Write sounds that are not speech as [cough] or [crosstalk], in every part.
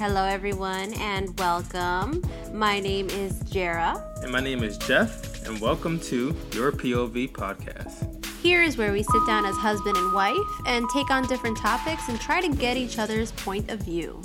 Hello, everyone, and welcome. My name is Jera. And my name is Jeff, and welcome to Your POV podcast. Here is where we sit down as husband and wife and take on different topics and try to get each other's point of view.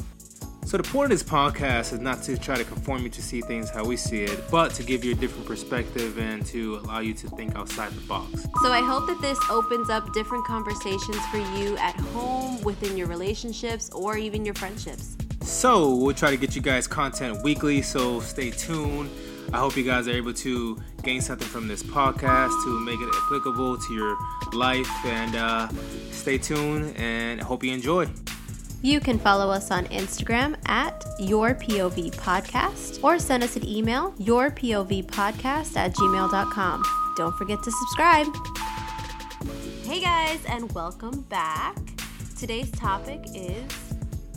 So, the point of this podcast is not to try to conform you to see things how we see it, but to give you a different perspective and to allow you to think outside the box. So, I hope that this opens up different conversations for you at home, within your relationships, or even your friendships. So, we'll try to get you guys content weekly, so stay tuned. I hope you guys are able to gain something from this podcast to make it applicable to your life. And uh, stay tuned and hope you enjoy. You can follow us on Instagram at Your POV Podcast or send us an email, yourpovpodcast at gmail.com. Don't forget to subscribe. Hey guys, and welcome back. Today's topic is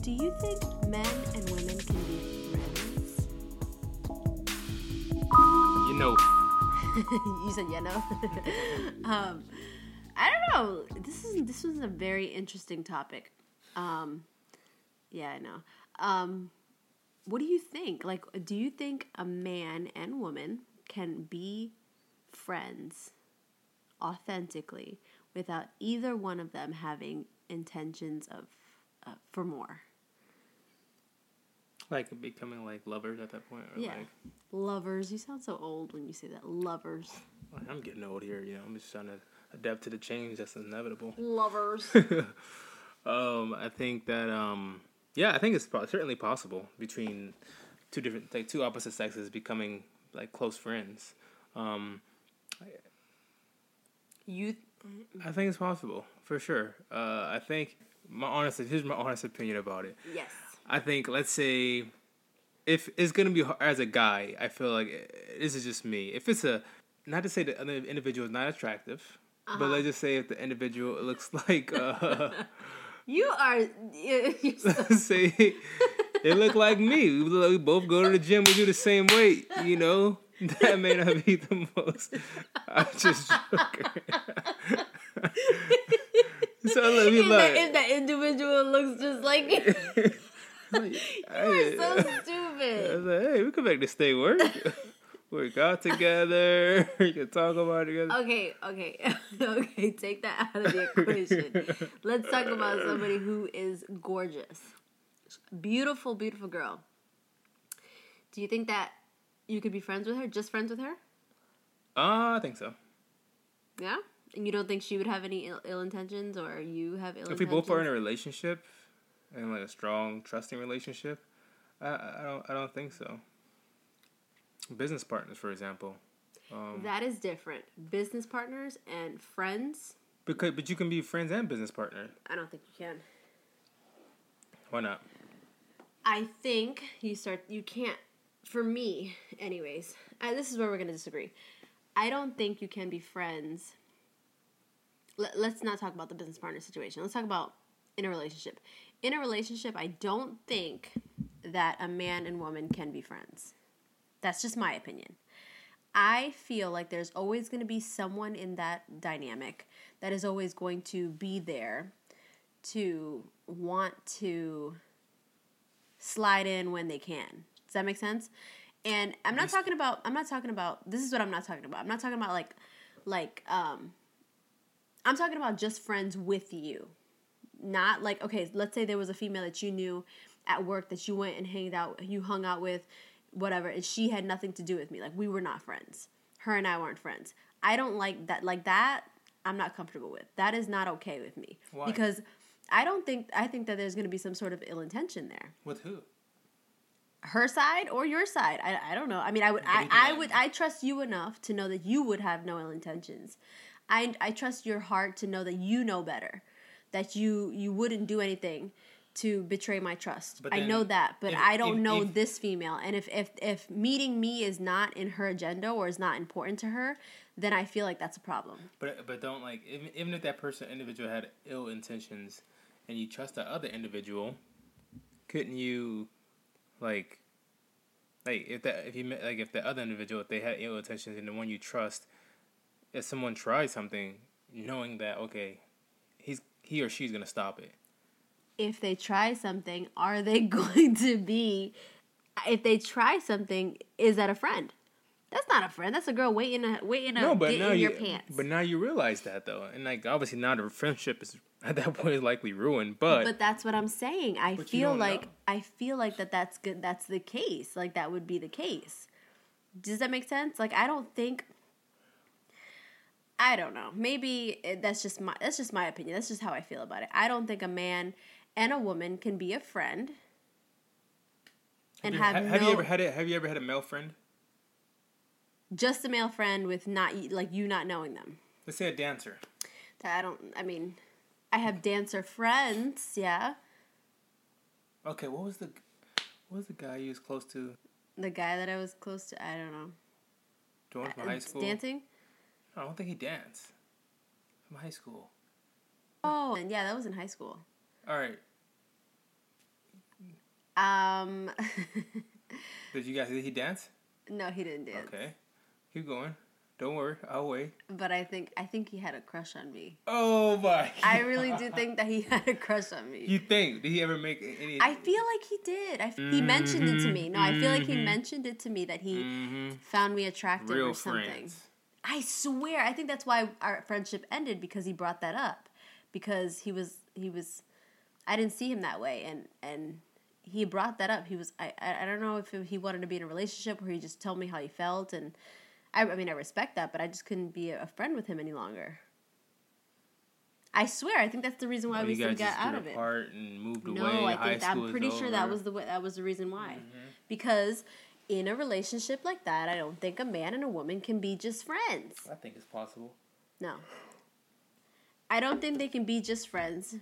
Do you think men and women can be friends? You know, [laughs] you said you know. [laughs] um, I don't know. This is this was a very interesting topic. Um, yeah, I know. Um, what do you think? Like, do you think a man and woman can be friends authentically without either one of them having intentions of uh, for more? Like becoming like lovers at that point. Or Yeah, Like, lovers. You sound so old when you say that. Lovers. I'm getting old here, you know. I'm just trying to adapt to the change that's inevitable. [laughs] Lovers. um, I think that um, yeah, I think it's po- certainly possible between two different like two opposite sexes becoming like close friends. Um, you. I think it's possible for sure. Uh, I think my honest here's my honest opinion about it. Yes. I think let's say if it's gonna be hard, as a guy, I feel like eh, this is just me. If it's a not to say the other individual is not attractive, but let's just say if the individual looks [laughs] like uh, [laughs] You are. [laughs] So let's say it look like me. We, both go to the gym. We do the same weight. You know that may not be the most. I'm just joking. so if, like. that, if that individual looks just like [laughs] you. You're so stupid. I was like, hey, we can make this thing work. [laughs] work out together. [laughs] we can talk about it together. Okay, okay, okay. Take that out of the equation. Let's talk about somebody who is gorgeous, beautiful, beautiful girl. Do you think that you could be friends with her? Just friends with her? Uh, I think so. Yeah. And you don't think she would have any Ill, Ill intentions, or you have ill intentions? If we both are in a relationship and like a strong, trusting relationship, I, I don't, I don't think so. Business partners, for example. Um, that is different. Business partners and friends. because, but you can be friends and business partner. I don't think you can. Why not? I think you start. You can't. For me, anyways. I, this is where we're gonna disagree. I don't think you can be friends. Let, let's not talk about the business partner situation. Let's talk about in a relationship. In a relationship, I don't think that a man and woman can be friends. That's just my opinion. I feel like there's always going to be someone in that dynamic that is always going to be there to want to slide in when they can. Does that make sense? And I'm not talking about I'm not talking about this is what I'm not talking about. I'm not talking about like like um I'm talking about just friends with you. Not like okay, let's say there was a female that you knew at work that you went and hanged out you hung out with whatever and she had nothing to do with me. Like we were not friends. Her and I weren't friends. I don't like that like that I'm not comfortable with. That is not okay with me. Why? Because I don't think I think that there's going to be some sort of ill intention there With who? her side or your side. I, I don't know. I mean, I would I, I would I trust you enough to know that you would have no ill intentions. I I trust your heart to know that you know better, that you you wouldn't do anything to betray my trust. But I know that, but if- I don't if- know if- this female. And if if if meeting me is not in her agenda or is not important to her, then I feel like that's a problem. But but don't like even even if that person individual had ill intentions, and you trust the other individual, couldn't you, like, like if that if you met like if the other individual if they had ill intentions and the one you trust, if someone tries something, knowing that okay, he or she's gonna stop it, if they try something, are they [laughs] going to be? If they try something, is that a friend? That's not a friend. That's a girl waiting to waiting to No, but get now in you, your pants. but now you realize that though, and like obviously now the friendship is [laughs] at that point is likely ruined. But, But that's what I'm saying. I feel like know. I feel like that that's good. That's the case. Like that would be the case. Does that make sense? Like I don't think. I don't know. Maybe that's just my that's just my opinion. That's just how I feel about it. I don't think a man and a woman can be a friend. And have, have, you, have no, you ever had a Have you ever had a male friend? just a male friend with not like you not knowing them. Let's say a dancer. I don't. I mean, I have dancer friends. Yeah, Okay, what was the what was the guy you was close to? the guy that I was close to. I don't know. From Uh, high school. Dancing. No, I don't think he danced. From high school. Oh, and yeah, that was in high school. All right. Um, [laughs] Did you guys? Did he dance? no, he didn't dance. Okay. Keep going. Don't worry. I'll wait. But I think I think he had a crush on me. Oh my. I [laughs] really do think that he [laughs] had a crush on me. You think? Did he ever make any? I feel like he did. I, he mentioned it to me. No, I feel like he Mhm. mentioned it to me that he hmm found me attractive Real or something. friends. I swear, I think that's why our friendship ended because he brought that up. Because he was he was I didn't see him that way and and he brought that up. He was I I don't know if he wanted to be in a relationship or he just told me how he felt and I, I mean I respect that, but I just couldn't be a friend with him any longer. I swear, I think that's the reason why Oh, we still got out of it. apart and moved No, away. I High think I'm pretty sure that was the way, that was the reason why. Mm-hmm. Because in a relationship like that, I don't think a man and a woman can be just friends. I think it's possible. No. I don't think they can be just friends.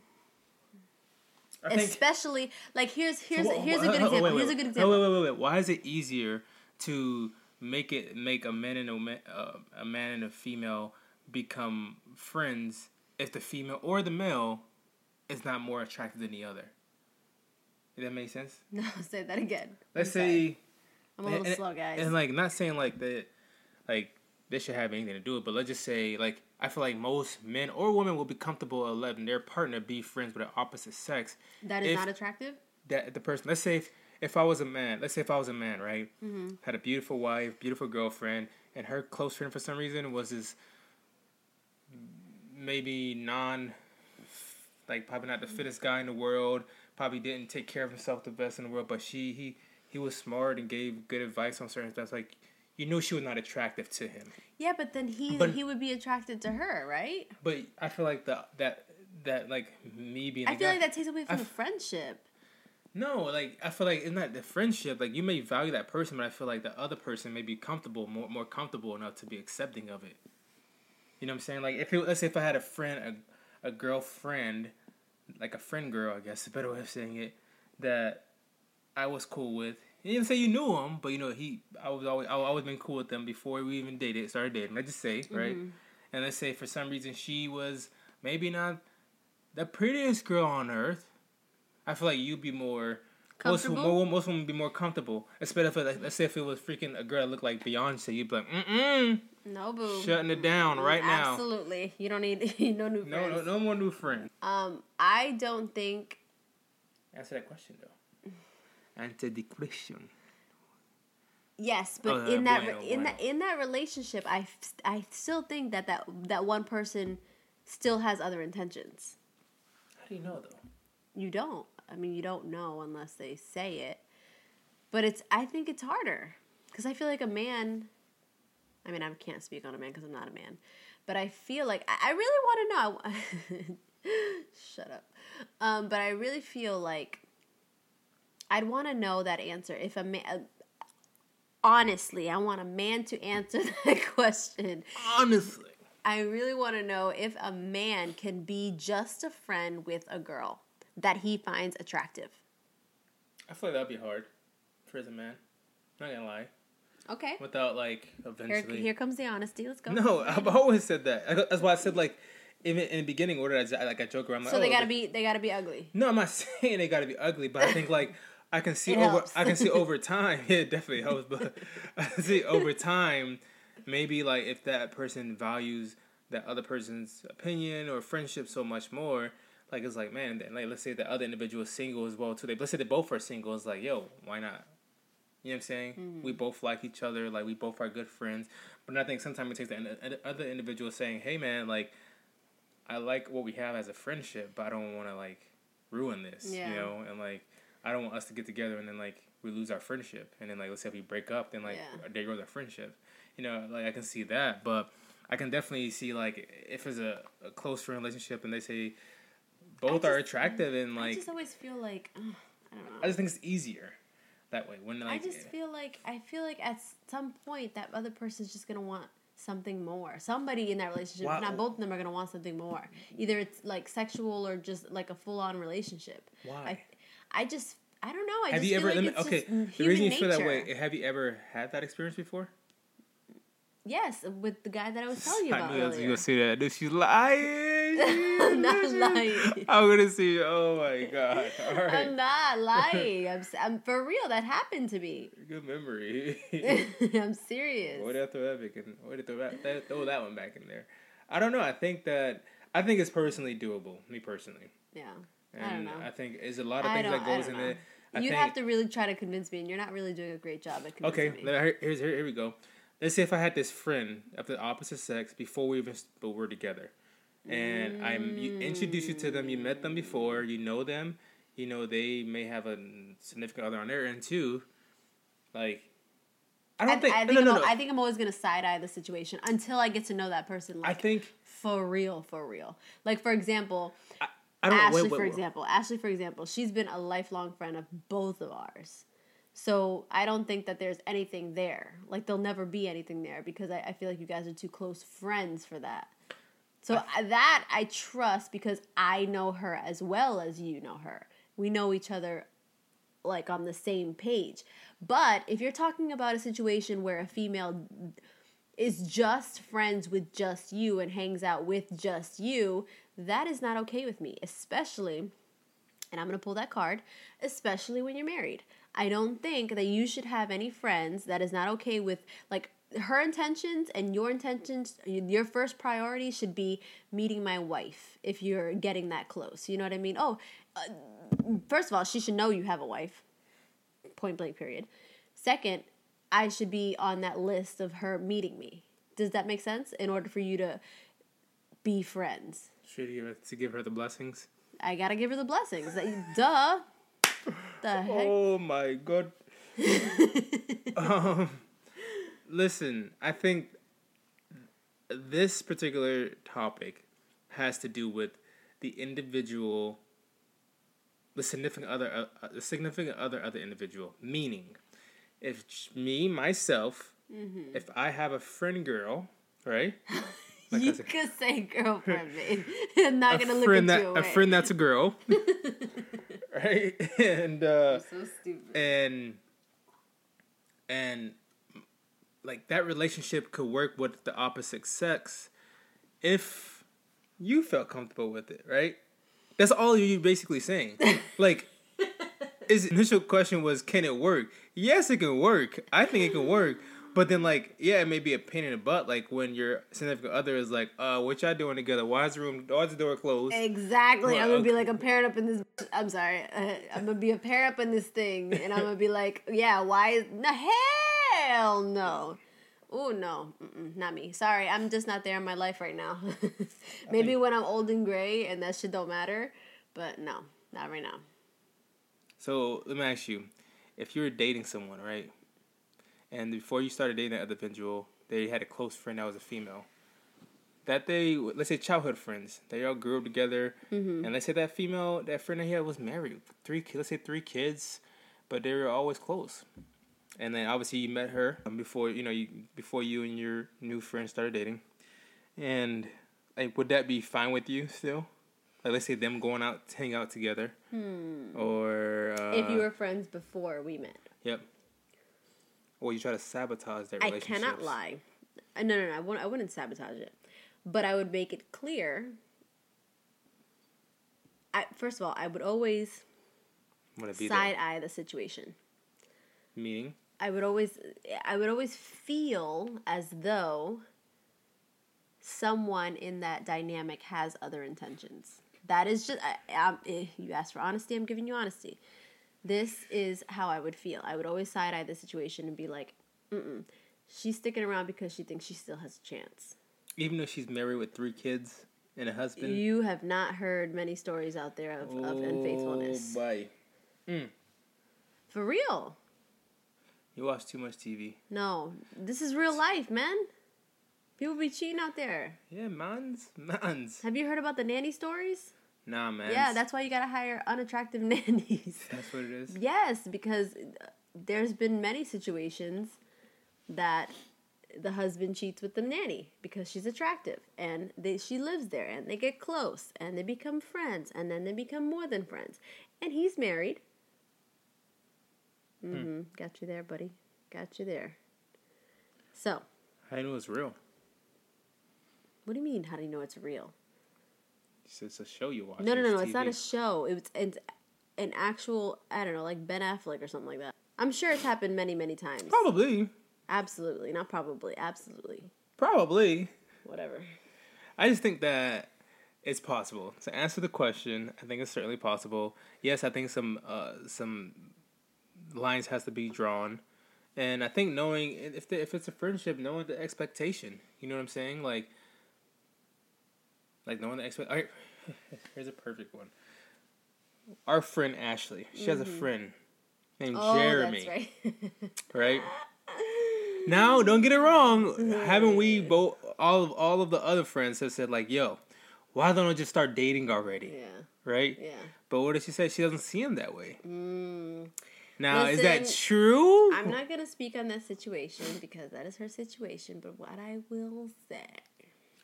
I think. Especially like here's here's So, here's a good wait, example. wait, Here's a wait. good Oh, example. Wait, wait, wait, wait. Why is it easier to make it make a man and a man, uh, a man and a female become friends if the female or the male is not more attractive than the other? Does that make sense? [laughs] No, say that again. Let's I'm sorry. I'm a little and, slow, guys. And like not saying like that like this should have anything to do with, it, but let's just say like I feel like most men or women will be comfortable letting their partner be friends with the opposite sex. that is if- not attractive. That the person let's say if, if I was a man, let's say if I was a man, right? Mm-hmm. Had a beautiful wife, beautiful girlfriend, and her close friend for some reason was this maybe non like probably not the fittest guy in the world, probably didn't take care of himself the best in the world, but she he he was smart and gave good advice on certain stuff. Like you knew she was not attractive to him. Yeah, but then he But- he would be attracted to her, right? But I feel like the that that like me being I feel guy- like that takes away from I the friendship. No, like I feel like it's not the friendship. Like you may value that person, but I feel like the other person may be comfortable, more more comfortable enough to be accepting of it. You know what I'm saying? Like if it, let's say if I had a friend, a a girlfriend, like a friend girl, I guess a better way of saying it, that I was cool with. You didn't say you knew him, but you know he. I was always I always been cool with them before we even dated, started dating. Let's just say right, Mm-hmm. and let's say for some reason she was maybe not the prettiest girl on earth. I feel like you'd be more. Most, Comfortable? more, most women would be more comfortable, especially if it, like, let's say if it was freaking a girl that looked like Beyonce, you'd be like, mm mm, No, boo. shutting it down right now. Absolutely. You don't need [laughs] no new No, friends. no, no more new friends. Um, I don't think Answer that question though. Answer the question. yes, but Oh, in that bueno, in that in that relationship, I, I still think that that that one person still has other intentions. How do you know though? You don't. I mean, you don't know unless they say it. But it's I think it's harder cuz I feel like a man I mean, I can't speak on a man cuz I'm not a man. But I feel like I, I really want to know. [laughs] Shut up. Um, but I really feel like I'd want to know that answer if a man uh, honestly, I want a man to answer [laughs] that question. Honestly, I really want to know if a man can be just a friend with a girl that he finds attractive. I feel like that'd be hard for as a man. Not gonna lie. Okay. Without like Here, eventually. here comes the honesty. Let's go. No, I've always said that. I- That's why I said like, even in the beginning, what did I, like I joke around like, So they oh, gotta the- be they gotta be ugly. No, I'm not [laughs] saying they got to be ugly, but I think like I can see It over helps. I can see [laughs] over time. [laughs] Yeah, it definitely helps, but [laughs] I see over time maybe like if that person values that other person's opinion or friendship so much more, like it's like man, then, like let's say the other individual is single as well too. They let's say they both are single. It's like yo, why not? You know what I'm saying? Mm-hmm. We both like each other. Like we both are good friends. But I think sometimes it takes the other individual saying, "Hey man, like I like what we have as a friendship, but I don't want to like ruin this." Yeah. You know, and like I don't want us to get together and then like we lose our friendship, and then like let's say if we break up, then like Yeah. there goes our friendship. You know, like I can see that, but I can definitely see like if it's a, a close friend relationship and they say both are attractive and like I just always feel like ugh, I don't know. I just think it's easier that way when like I just feel like I feel like at some point that other person's just gonna want something more. Somebody in that relationship, Wow. not both of them, are gonna want something more. Either it's like sexual or just like a full on relationship. why. I, I just I don't know. I have just you ever? like me, it's okay, just the reason you feel that way. Have you ever had that experience before? Yes, with the guy that I was [laughs] telling you I about knew that was- you earlier. gonna say that. I knew she's [laughs] lying. I'm not lying. [laughs] I'm gonna see. Oh my god! All right, I'm not lying. I'm, I'm for real. That happened to me. good memory. I'm serious. Way to throw that back in. Way to throw that, that throw that one back in there. I don't know. I think that I think it's personally doable. Me personally, Yeah. And I don't know. I think there's a lot of I things that goes in there. You'd have to really try to convince me, and you're not really doing a great job at convincing Okay, me. here- here's here, here we go. Let's say if I had this friend of the opposite sex before we even but we're together, and I'm you introduce you to them. You met them before. You know them. You know they may have a significant other on their end too. Like, I I, don't think. I think no, no, I'm, no. I think I'm always gonna side eye the situation until I get to know that person. Like, I think for real, for real. Like for example, I don't. Ashley, wait, wait, for wait. example, Ashley, for example, she's been a lifelong friend of both of ours. So I don't think that there's anything there. Like there'll never be anything there because I, I feel like you guys are too close friends for that. So I, that I trust because I know her as well as you know her. We know each other like on the same page. But if you're talking about a situation where a female is just friends with just you and hangs out with just you, that is not okay with me, especially and I'm to pull that card, especially when you're married. I don't think that you should have any friends that is not okay with like her intentions and your intentions. Your first priority should be meeting my wife if you're getting that close. You know what I mean? Oh, uh, first of all, she should know you have a wife. Point blank, period. Second, I should be on that list of her meeting me. Does that make sense? In order for you to be friends. Should you to give her the blessings? I gotta give her the blessings. Duh. The [laughs] heck? Oh my god. [laughs] um, listen, I think this particular topic has to do with the individual, the significant other, uh, uh, the significant other, other individual. Meaning, if me myself, Mm-hmm. if I have a friend girl, right? [laughs] Like you said, could say girlfriend, [laughs] babe. I'm [laughs] not gonna look at that you a friend that's a girl, right? And uh, so stupid. and and like that relationship could work with the opposite sex if you felt comfortable with it, right? That's all you're basically saying. like his initial question was, can it work? Yes, it can work. I think it can work. But then, like, yeah, it may be a pain in the butt. Like when your significant other is like, "Uh, what y'all doing together? Why is the room? Why is the door closed?" Exactly. Well, I'm gonna be okay. like a parent up in this. I'm sorry. Uh, [laughs] I'm gonna be a pair up in this thing, and I'm gonna be like, yeah. Why is no hell no? Oh no, Mm-mm, not me. Sorry, I'm just not there in my life right now. [laughs] Maybe think- when I'm old and gray and that shit don't matter, but no, not right now. So let me ask you, if you were dating someone, right, and before you started dating that other individual, they had a close friend that was a female. That they, let's say, childhood friends, they all grew up together, mm-hmm. and let's say that female, that friend that he had was married, three, let's say three kids, but they were always close. And then obviously you met her before you know you before you and your new friend started dating, and like would that be fine with you still? Like let's say them going out to hang out together, or uh, if you were friends before we met. Yep. Or you try to sabotage their I cannot lie. Uh, No, no, no. I wouldn't, I wouldn't sabotage it, but I would make it clear. I, first of all, I would always Want to be side eye the situation. Meaning, I would always, I would always feel as though someone in that dynamic has other intentions. That is just I, I'm, eh, you asked for honesty. I'm giving you honesty. This is how I would feel. I would always side eye the situation and be like, "Mm, she's sticking around because she thinks she still has a chance." Even though she's married with three kids and a husband. You have not heard many stories out there of, of unfaithfulness. Oh, boy. For real. You watch too much TV. No, this is real life, man. People be cheating out there. Yeah, mans, mans. Have you heard about the nanny stories? Nah, man. Yeah, that's why you gotta hire unattractive [laughs] nannies. that's what it is. yes, because there's been many situations that the husband cheats with the nanny because she's attractive and they, she lives there and they get close and they become friends and then they become more than friends and he's married. Mm-hmm. Got you there, buddy. Got you there. So, I know it's real. What do you mean? How do you know it's real? It's, a show you watch. No, no, no, no. TV. It's not a show. It was it's an actual. I don't know, like Ben Affleck or something like that. I'm sure it's happened many, many times. Probably. Absolutely, not probably. Absolutely, Probably. whatever. I just think that it's possible to answer the question. I think it's certainly possible. Yes, I think some uh, some lines has to be drawn, and I think knowing if the, if it's a friendship, knowing the expectation. You know what I'm saying? Like, like knowing the expect. All right, [laughs] here's a perfect one. Our friend Ashley, she has a friend named Oh, Jeremy that's right. [laughs] right? Now, don't get it wrong. Haven't we both all of all of the other friends have said like, "Yo, why don't I just start dating already?" yeah, Right? yeah. But what did she say? She doesn't see him that way. Mm, Now, is that true? I'm not gonna speak on that situation because that is her situation. But what I will say,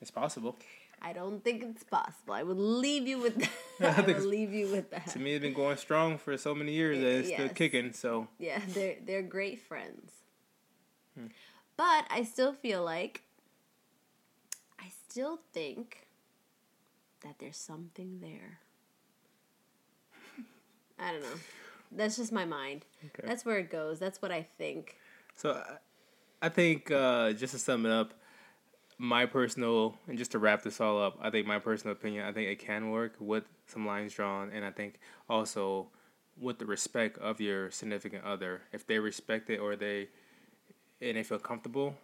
It's possible. I don't think it's possible. I would leave you with [laughs] that. [laughs] I, think will leave you with that. To me, it's been going strong for so many years that it's still kicking. So Yeah, they're they're great friends. Hmm. But I still feel like I still think that there's something there. I don't know. That's just my mind. Okay. That's where it goes. That's what I think. So I- I think uh, just to sum it up, my personal and just to wrap this all up, I think my personal opinion, I think it can work with some lines drawn, and I think also with the respect of your significant other, if they respect it or they and they feel comfortable,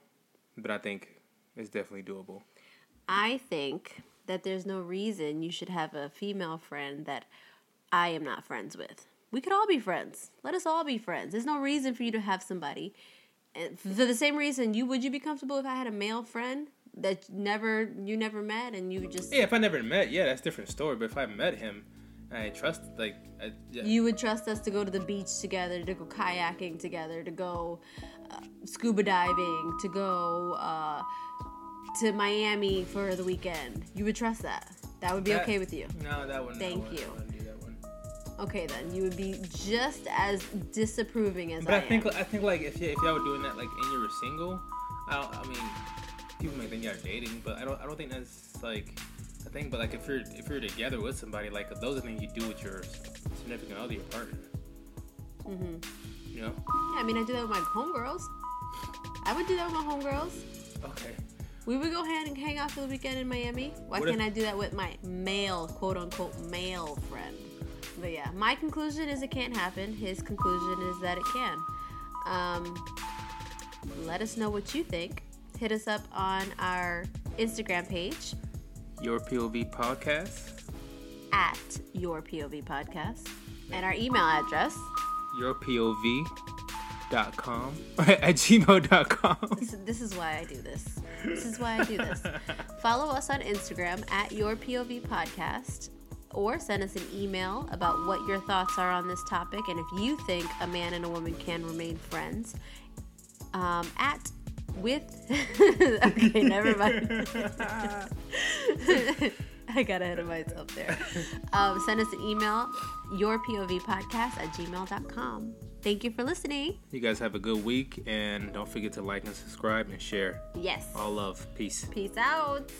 then I think it's definitely doable. I think that there's no reason you should have a female friend that I am not friends with. We could all be friends. Let us all be friends. There's no reason for you to have somebody. And for the same reason, you would you be comfortable if I had a male friend that never you never met and you just Yeah, if I never met, yeah, that's a different story. But if I met him, I trust like I, yeah, you would trust us to go to the beach together, to go kayaking together, to go uh, scuba diving, to go uh, to Miami for the weekend. You would trust that. That would be That- okay with you. No, that. Thank wouldn't- you. Wouldn't that one. Okay, then you would be just as disapproving as But I, I, think am. I think like if y- if y'all were doing that like and you were single, I I mean, people may think y'all dating, but I don't I don't think that's like a thing. But like if you're if you're together with somebody, like those are things you do with your significant other, your partner. Mm Mhm. You know? Yeah, I mean, I do that with my homegirls. I would do that with my homegirls. Okay. We would go hang, and hang out for the weekend in Miami. Why What can't I do that with my male, quote unquote, male friend? But yeah, my conclusion is it can't happen. His conclusion is that it can. Um, let us know what you think. Hit us up on our Instagram page Your POV podcast. at Your POV Podcast and our email address. Your POV. Dot com [laughs] at gmail.com. [laughs] This, this is why I do this. This is why I do this. [laughs] Follow us on Instagram at Your POV Podcast or send us an email about what your thoughts are on this topic and if you think a man and a woman can remain friends um, at with? [laughs] Okay never mind. [laughs] I got ahead of myself there. Um, send us an email your pov podcast at gmail.com thank you for listening. You guys have a good week and don't forget to like and subscribe and share. yes. All love. Peace. peace out